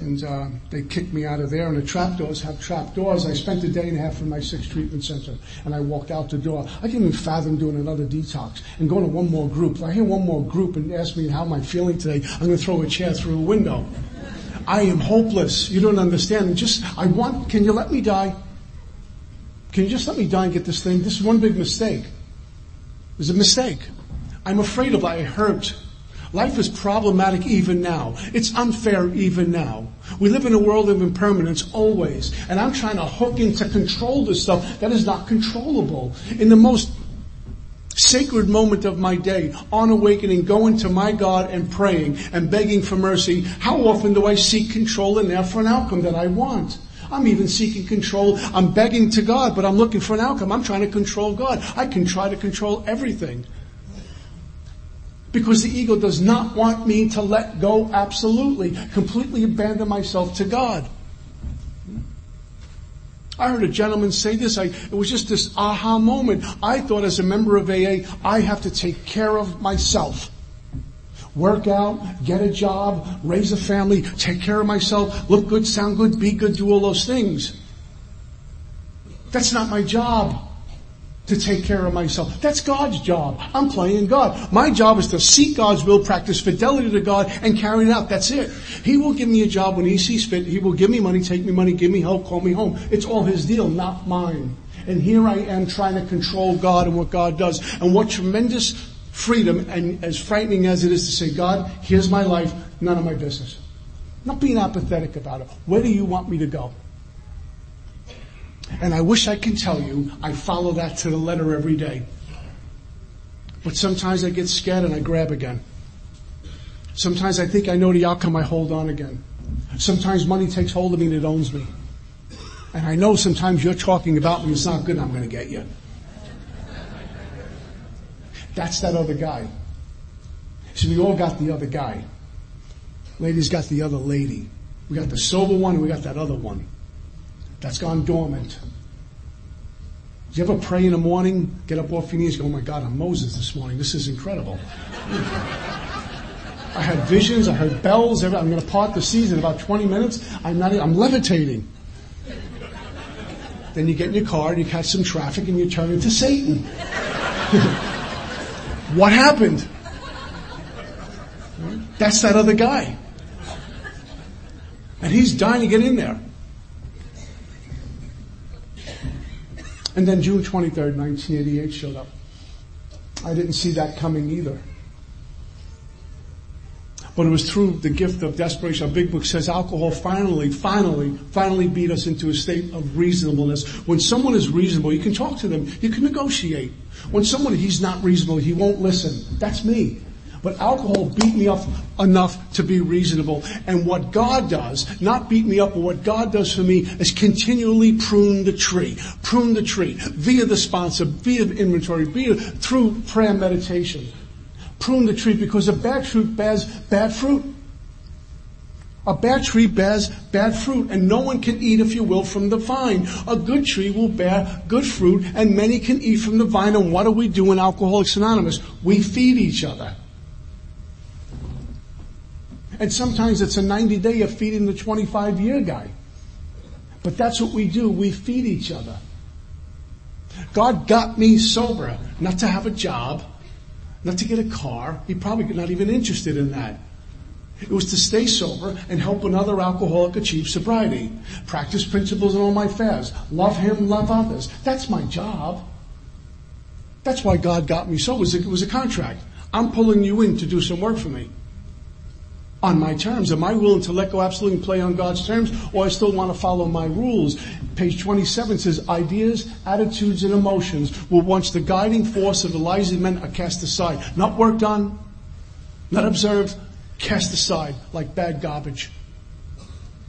and uh, they kicked me out of there. And the trap doors have trap doors. I spent a day and a half in my sixth treatment center, and I walked out the door. I didn't even fathom doing another detox and going to one more group. If I hear one more group and ask me how am I feeling today, I'm going to throw a chair through a window. I am hopeless. You don't understand. Just I want. Can you let me die? Can you just let me die and get this thing? This is one big mistake. It's a mistake. I'm afraid of I hurt. Life is problematic even now. It's unfair even now. We live in a world of impermanence always. And I'm trying to hook into control this stuff that is not controllable. In the most sacred moment of my day, on awakening, going to my God and praying and begging for mercy, how often do I seek control in there for an outcome that I want? I'm even seeking control. I'm begging to God, but I'm looking for an outcome. I'm trying to control God. I can try to control everything. Because the ego does not want me to let go absolutely, completely abandon myself to God. I heard a gentleman say this. I, it was just this aha moment. I thought as a member of AA, I have to take care of myself work out, get a job, raise a family, take care of myself, look good, sound good, be good, do all those things. That's not my job to take care of myself. That's God's job. I'm playing God. My job is to seek God's will, practice fidelity to God, and carry it out. That's it. He will give me a job when He sees fit. He will give me money, take me money, give me help, call me home. It's all His deal, not mine. And here I am trying to control God and what God does. And what tremendous freedom and as frightening as it is to say, God, here's my life, none of my business. Not being apathetic about it. Where do you want me to go? And I wish I could tell you I follow that to the letter every day. But sometimes I get scared and I grab again. Sometimes I think I know the outcome, I hold on again. Sometimes money takes hold of me and it owns me. And I know sometimes you're talking about me, it's not good, I'm gonna get you. That's that other guy. So we all got the other guy. Ladies got the other lady. We got the sober one and we got that other one. That's gone dormant. Do you ever pray in the morning, get up off your knees, go, oh my God, I'm Moses this morning. This is incredible. I had visions, I heard bells, I'm going to part the seas in about 20 minutes. I'm not, I'm levitating. Then you get in your car and you catch some traffic and you turn into Satan. What happened? That's that other guy. And he's dying to get in there. And then June 23rd, 1988 showed up. I didn't see that coming either. But it was through the gift of desperation. Our big book says alcohol finally, finally, finally beat us into a state of reasonableness. When someone is reasonable, you can talk to them, you can negotiate. When someone, he's not reasonable, he won't listen. That's me. But alcohol beat me up enough to be reasonable. And what God does, not beat me up, but what God does for me is continually prune the tree. Prune the tree via the sponsor, via the inventory, via through prayer meditation. Prune the tree because a bad tree bears bad fruit. A bad tree bears bad fruit and no one can eat, if you will, from the vine. A good tree will bear good fruit and many can eat from the vine. And what do we do in Alcoholics Anonymous? We feed each other. And sometimes it's a 90 day of feeding the 25 year guy. But that's what we do. We feed each other. God got me sober, not to have a job, not to get a car. He probably not even interested in that. It was to stay sober and help another alcoholic achieve sobriety. Practice principles in all my fasts. Love him, love others. That's my job. That's why God got me sober. It was a contract. I'm pulling you in to do some work for me on my terms? Am I willing to let go absolutely and play on God's terms or I still want to follow my rules? Page 27 says ideas, attitudes, and emotions will once the guiding force of the lives of men are cast aside. Not worked on, not observed, cast aside like bad garbage.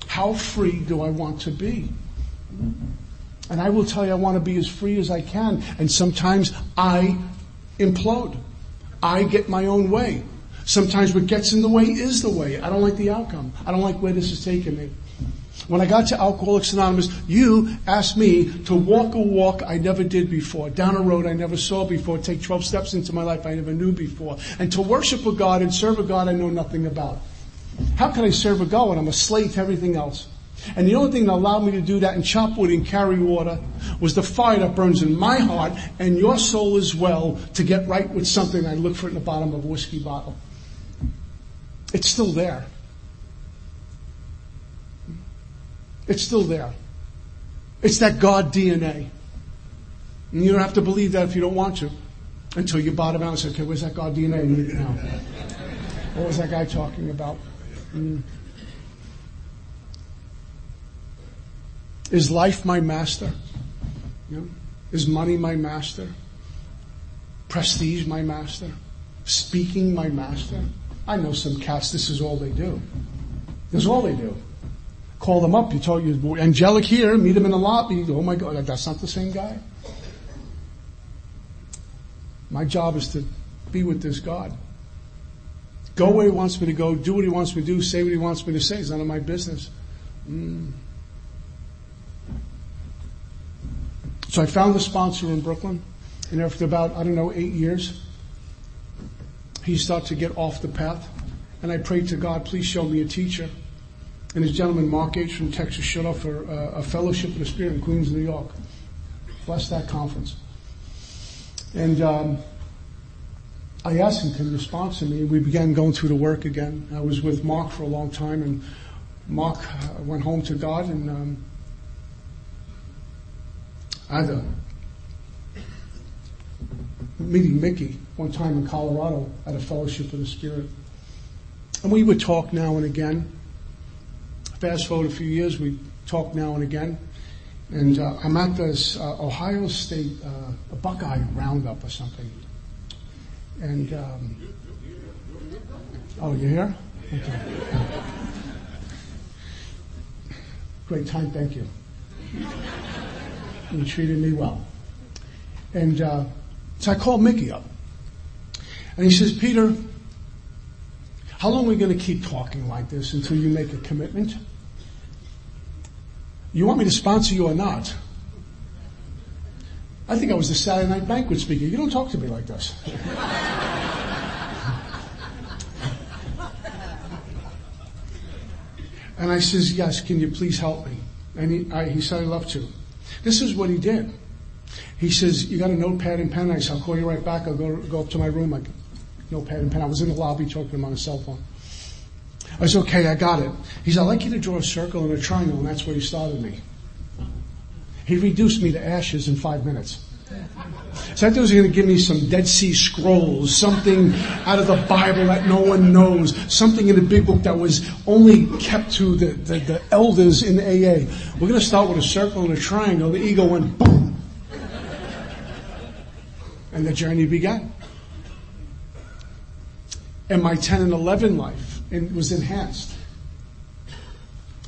How free do I want to be? And I will tell you I want to be as free as I can. And sometimes I implode. I get my own way. Sometimes what gets in the way is the way. I don't like the outcome. I don't like where this is taking me. When I got to Alcoholics Anonymous, you asked me to walk a walk I never did before, down a road I never saw before, take 12 steps into my life I never knew before, and to worship a God and serve a God I know nothing about. How can I serve a God when I'm a slave to everything else? And the only thing that allowed me to do that and chop wood and carry water was the fire that burns in my heart and your soul as well to get right with something I look for in the bottom of a whiskey bottle. It's still there. It's still there. It's that God DNA. And you don't have to believe that if you don't want to until you bottom out and say, okay, where's that God DNA now? What was that guy talking about? Mm. Is life my master? You know? Is money my master? Prestige my master? Speaking my master? I know some cats, this is all they do. This is all they do. Call them up, you told you, angelic here, meet them in the lobby, oh my god, that's not the same guy. My job is to be with this God. Go where he wants me to go, do what he wants me to do, say what he wants me to say. It's none of my business. Mm. So I found a sponsor in Brooklyn, and after about, I don't know, eight years, he started to get off the path. And I prayed to God, please show me a teacher. And this gentleman, Mark H. from Texas, showed up for a, a fellowship of the Spirit in Queens, New York. Bless that conference. And um, I asked him to respond to me. We began going through the work again. I was with Mark for a long time, and Mark uh, went home to God, and um, I had a meeting Mickey one time in Colorado at a fellowship of the Spirit. And we would talk now and again. Fast forward a few years, we talk now and again. And uh, I'm at this uh, Ohio State uh, Buckeye Roundup or something. And, um, oh, you here? Okay. Great time, thank you. You treated me well. And uh, so I called Mickey up. And he says, Peter, how long are we going to keep talking like this until you make a commitment? You want me to sponsor you or not? I think I was the Saturday night banquet speaker. You don't talk to me like this. and I says, yes, can you please help me? And he, I, he said, I'd love to. This is what he did. He says, you got a notepad and pen? I said, I'll call you right back. I'll go, go up to my room. I notepad and pen. I was in the lobby talking to him on a cell phone. I said, okay, I got it. He said, I'd like you to draw a circle and a triangle, and that's where he started me. He reduced me to ashes in five minutes. So I thought he was going to give me some Dead Sea Scrolls, something out of the Bible that no one knows, something in the big book that was only kept to the, the, the elders in AA. We're going to start with a circle and a triangle. The ego went boom. And the journey began. And my 10 and 11 life was enhanced.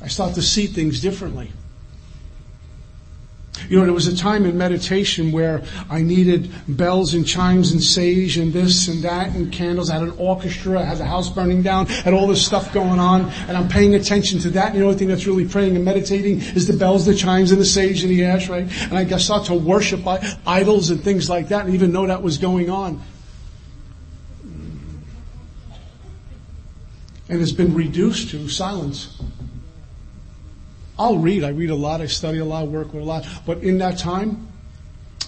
I started to see things differently. You know, there was a time in meditation where I needed bells and chimes and sage and this and that and candles. I had an orchestra. I had the house burning down. I had all this stuff going on and I'm paying attention to that. And the only thing that's really praying and meditating is the bells, the chimes and the sage and the ash, right? And I start to worship idols and things like that and even know that was going on. And it's been reduced to silence. I'll read. I read a lot. I study a lot, work with a lot. But in that time,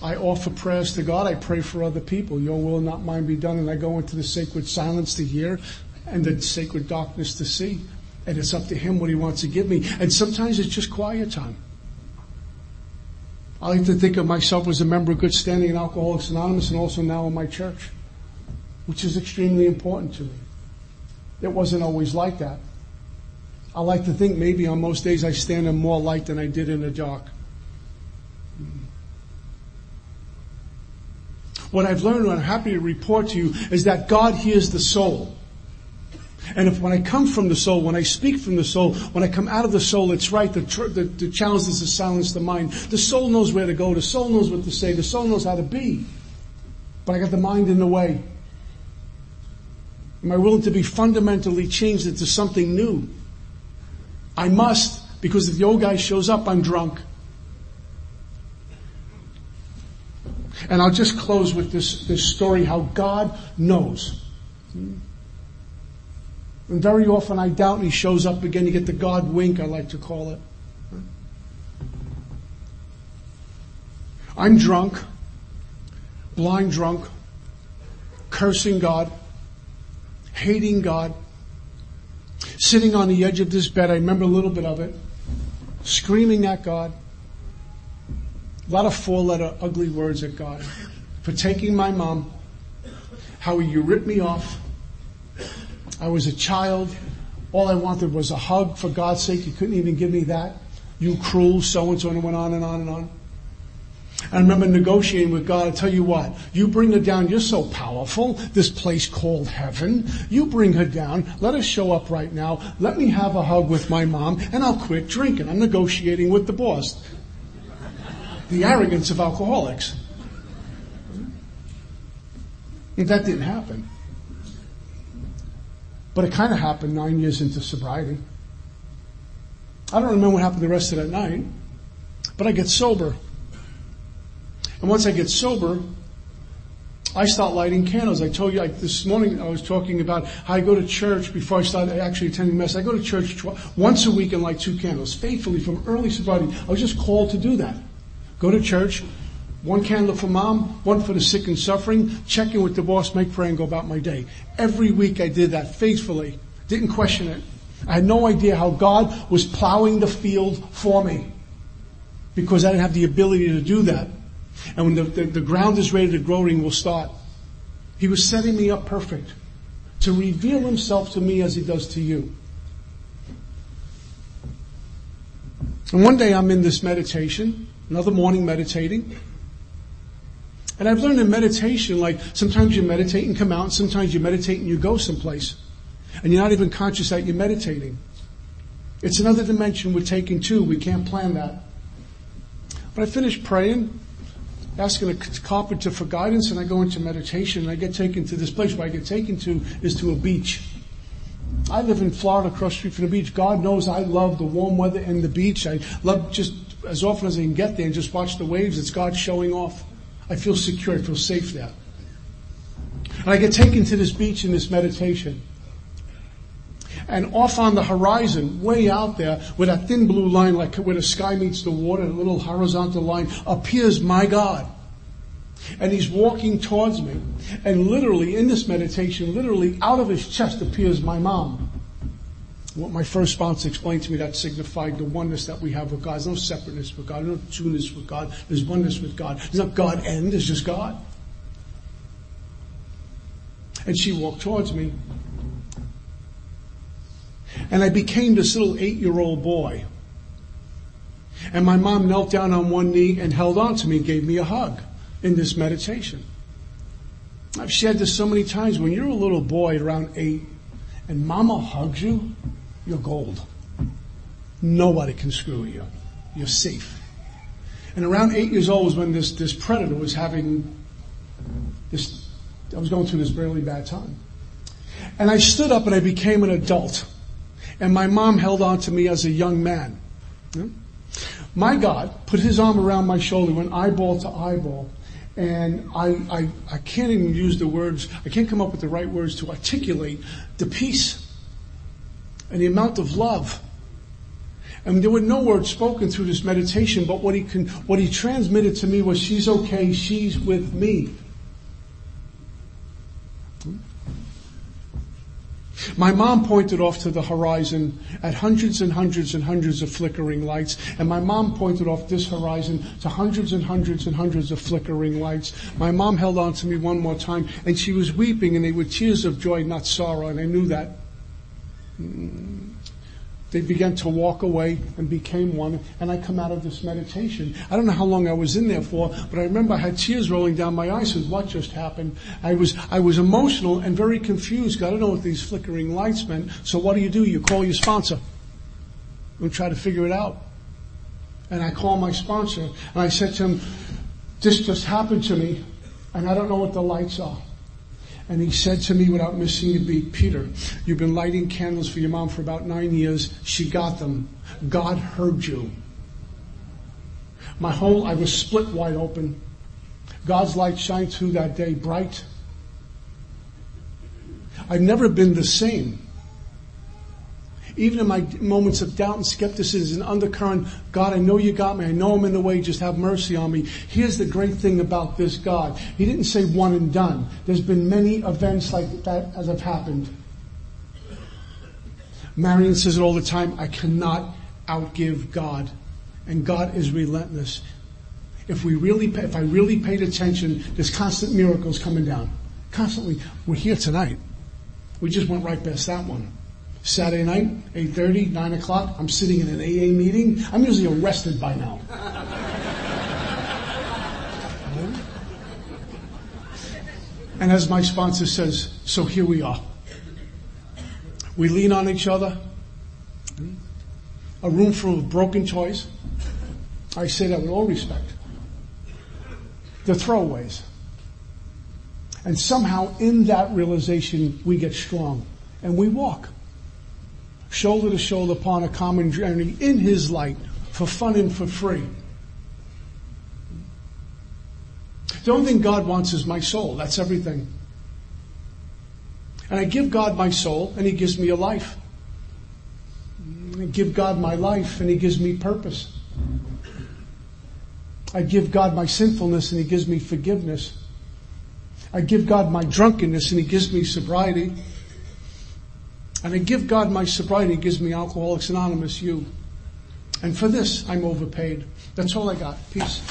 I offer prayers to God. I pray for other people. Your will, not mine, be done. And I go into the sacred silence to hear and the sacred darkness to see. And it's up to Him what He wants to give me. And sometimes it's just quiet time. I like to think of myself as a member of good standing in Alcoholics Anonymous and also now in my church, which is extremely important to me. It wasn't always like that. I like to think maybe on most days I stand in more light than I did in the dark. What I've learned, and I'm happy to report to you, is that God hears the soul. And if when I come from the soul, when I speak from the soul, when I come out of the soul, it's right. The, the, the challenge is to silence the mind. The soul knows where to go. The soul knows what to say. The soul knows how to be. But I got the mind in the way. Am I willing to be fundamentally changed into something new? I must, because if the old guy shows up, I'm drunk. And I'll just close with this, this story how God knows. And very often I doubt he shows up again. You get the God wink, I like to call it. I'm drunk, blind drunk, cursing God, hating God, sitting on the edge of this bed. I remember a little bit of it, screaming at God. A lot of four letter ugly words at God for taking my mom. How you ripped me off. I was a child. All I wanted was a hug. For God's sake, you couldn't even give me that. You cruel so and so, and went on and on and on. I remember negotiating with God. I tell you what, you bring her down. You're so powerful. This place called heaven. You bring her down. Let us show up right now. Let me have a hug with my mom and I'll quit drinking. I'm negotiating with the boss. The arrogance of alcoholics. And that didn't happen. But it kind of happened nine years into sobriety. I don't remember what happened the rest of that night, but I get sober. And once I get sober, I start lighting candles. I told you like this morning I was talking about how I go to church before I start actually attending mass. I go to church tw- once a week and light two candles faithfully from early sobriety. I was just called to do that. Go to church, one candle for mom, one for the sick and suffering, check in with the boss, make prayer and go about my day. Every week I did that faithfully. Didn't question it. I had no idea how God was plowing the field for me because I didn't have the ability to do that. And when the, the, the ground is ready, the growing will start. He was setting me up perfect to reveal himself to me as he does to you. And one day I'm in this meditation, another morning meditating. And I've learned in meditation, like sometimes you meditate and come out, sometimes you meditate and you go someplace. And you're not even conscious that you're meditating. It's another dimension we're taking too. We can't plan that. But I finished praying asking a carpenter for guidance and I go into meditation and I get taken to this place where I get taken to is to a beach. I live in Florida across the street from the beach. God knows I love the warm weather and the beach. I love just as often as I can get there and just watch the waves. It's God showing off. I feel secure. I feel safe there. And I get taken to this beach in this meditation. And off on the horizon, way out there, with a thin blue line, like where the sky meets the water, a little horizontal line, appears my God. And he's walking towards me. And literally, in this meditation, literally out of his chest appears my mom. What my first sponsor explained to me, that signified the oneness that we have with God. There's no separateness with God, no two-ness with God. There's oneness with God. There's not God and, there's just God. And she walked towards me. And I became this little eight-year-old boy. And my mom knelt down on one knee and held on to me and gave me a hug in this meditation. I've shared this so many times. When you're a little boy around eight and mama hugs you, you're gold. Nobody can screw you. You're safe. And around eight years old was when this, this predator was having this, I was going through this really bad time. And I stood up and I became an adult. And my mom held on to me as a young man. My God put his arm around my shoulder, went eyeball to eyeball, and I, I, I can't even use the words, I can't come up with the right words to articulate the peace and the amount of love. And there were no words spoken through this meditation, but what he can, what he transmitted to me was she's okay, she's with me. My mom pointed off to the horizon at hundreds and hundreds and hundreds of flickering lights, and my mom pointed off this horizon to hundreds and hundreds and hundreds of flickering lights. My mom held on to me one more time, and she was weeping, and they were tears of joy, not sorrow, and I knew that. Mm. They began to walk away and became one, and I come out of this meditation. I don't know how long I was in there for, but I remember I had tears rolling down my eyes with what just happened. I was, I was emotional and very confused. I don't know what these flickering lights meant. So what do you do? You call your sponsor and try to figure it out. And I call my sponsor and I said to him, this just happened to me and I don't know what the lights are. And he said to me without missing a beat, Peter, you've been lighting candles for your mom for about nine years. She got them. God heard you. My whole, I was split wide open. God's light shined through that day bright. I've never been the same. Even in my moments of doubt and skepticism and undercurrent, God, I know you got me. I know I'm in the way. Just have mercy on me. Here's the great thing about this God. He didn't say one and done. There's been many events like that as have happened. Marion says it all the time. I cannot outgive God. And God is relentless. If we really, if I really paid attention, there's constant miracles coming down. Constantly. We're here tonight. We just went right past that one. Saturday night, 8.30, 9 o'clock, I'm sitting in an AA meeting. I'm usually arrested by now. and as my sponsor says, so here we are. We lean on each other. A room full of broken toys. I say that with all respect. The throwaways. And somehow in that realization, we get strong and we walk shoulder to shoulder upon a common journey in His light for fun and for free. The only thing God wants is my soul. That's everything. And I give God my soul and He gives me a life. I give God my life and He gives me purpose. I give God my sinfulness and He gives me forgiveness. I give God my drunkenness and He gives me sobriety. And I give God my sobriety, gives me Alcoholics Anonymous, you. And for this, I'm overpaid. That's all I got. Peace.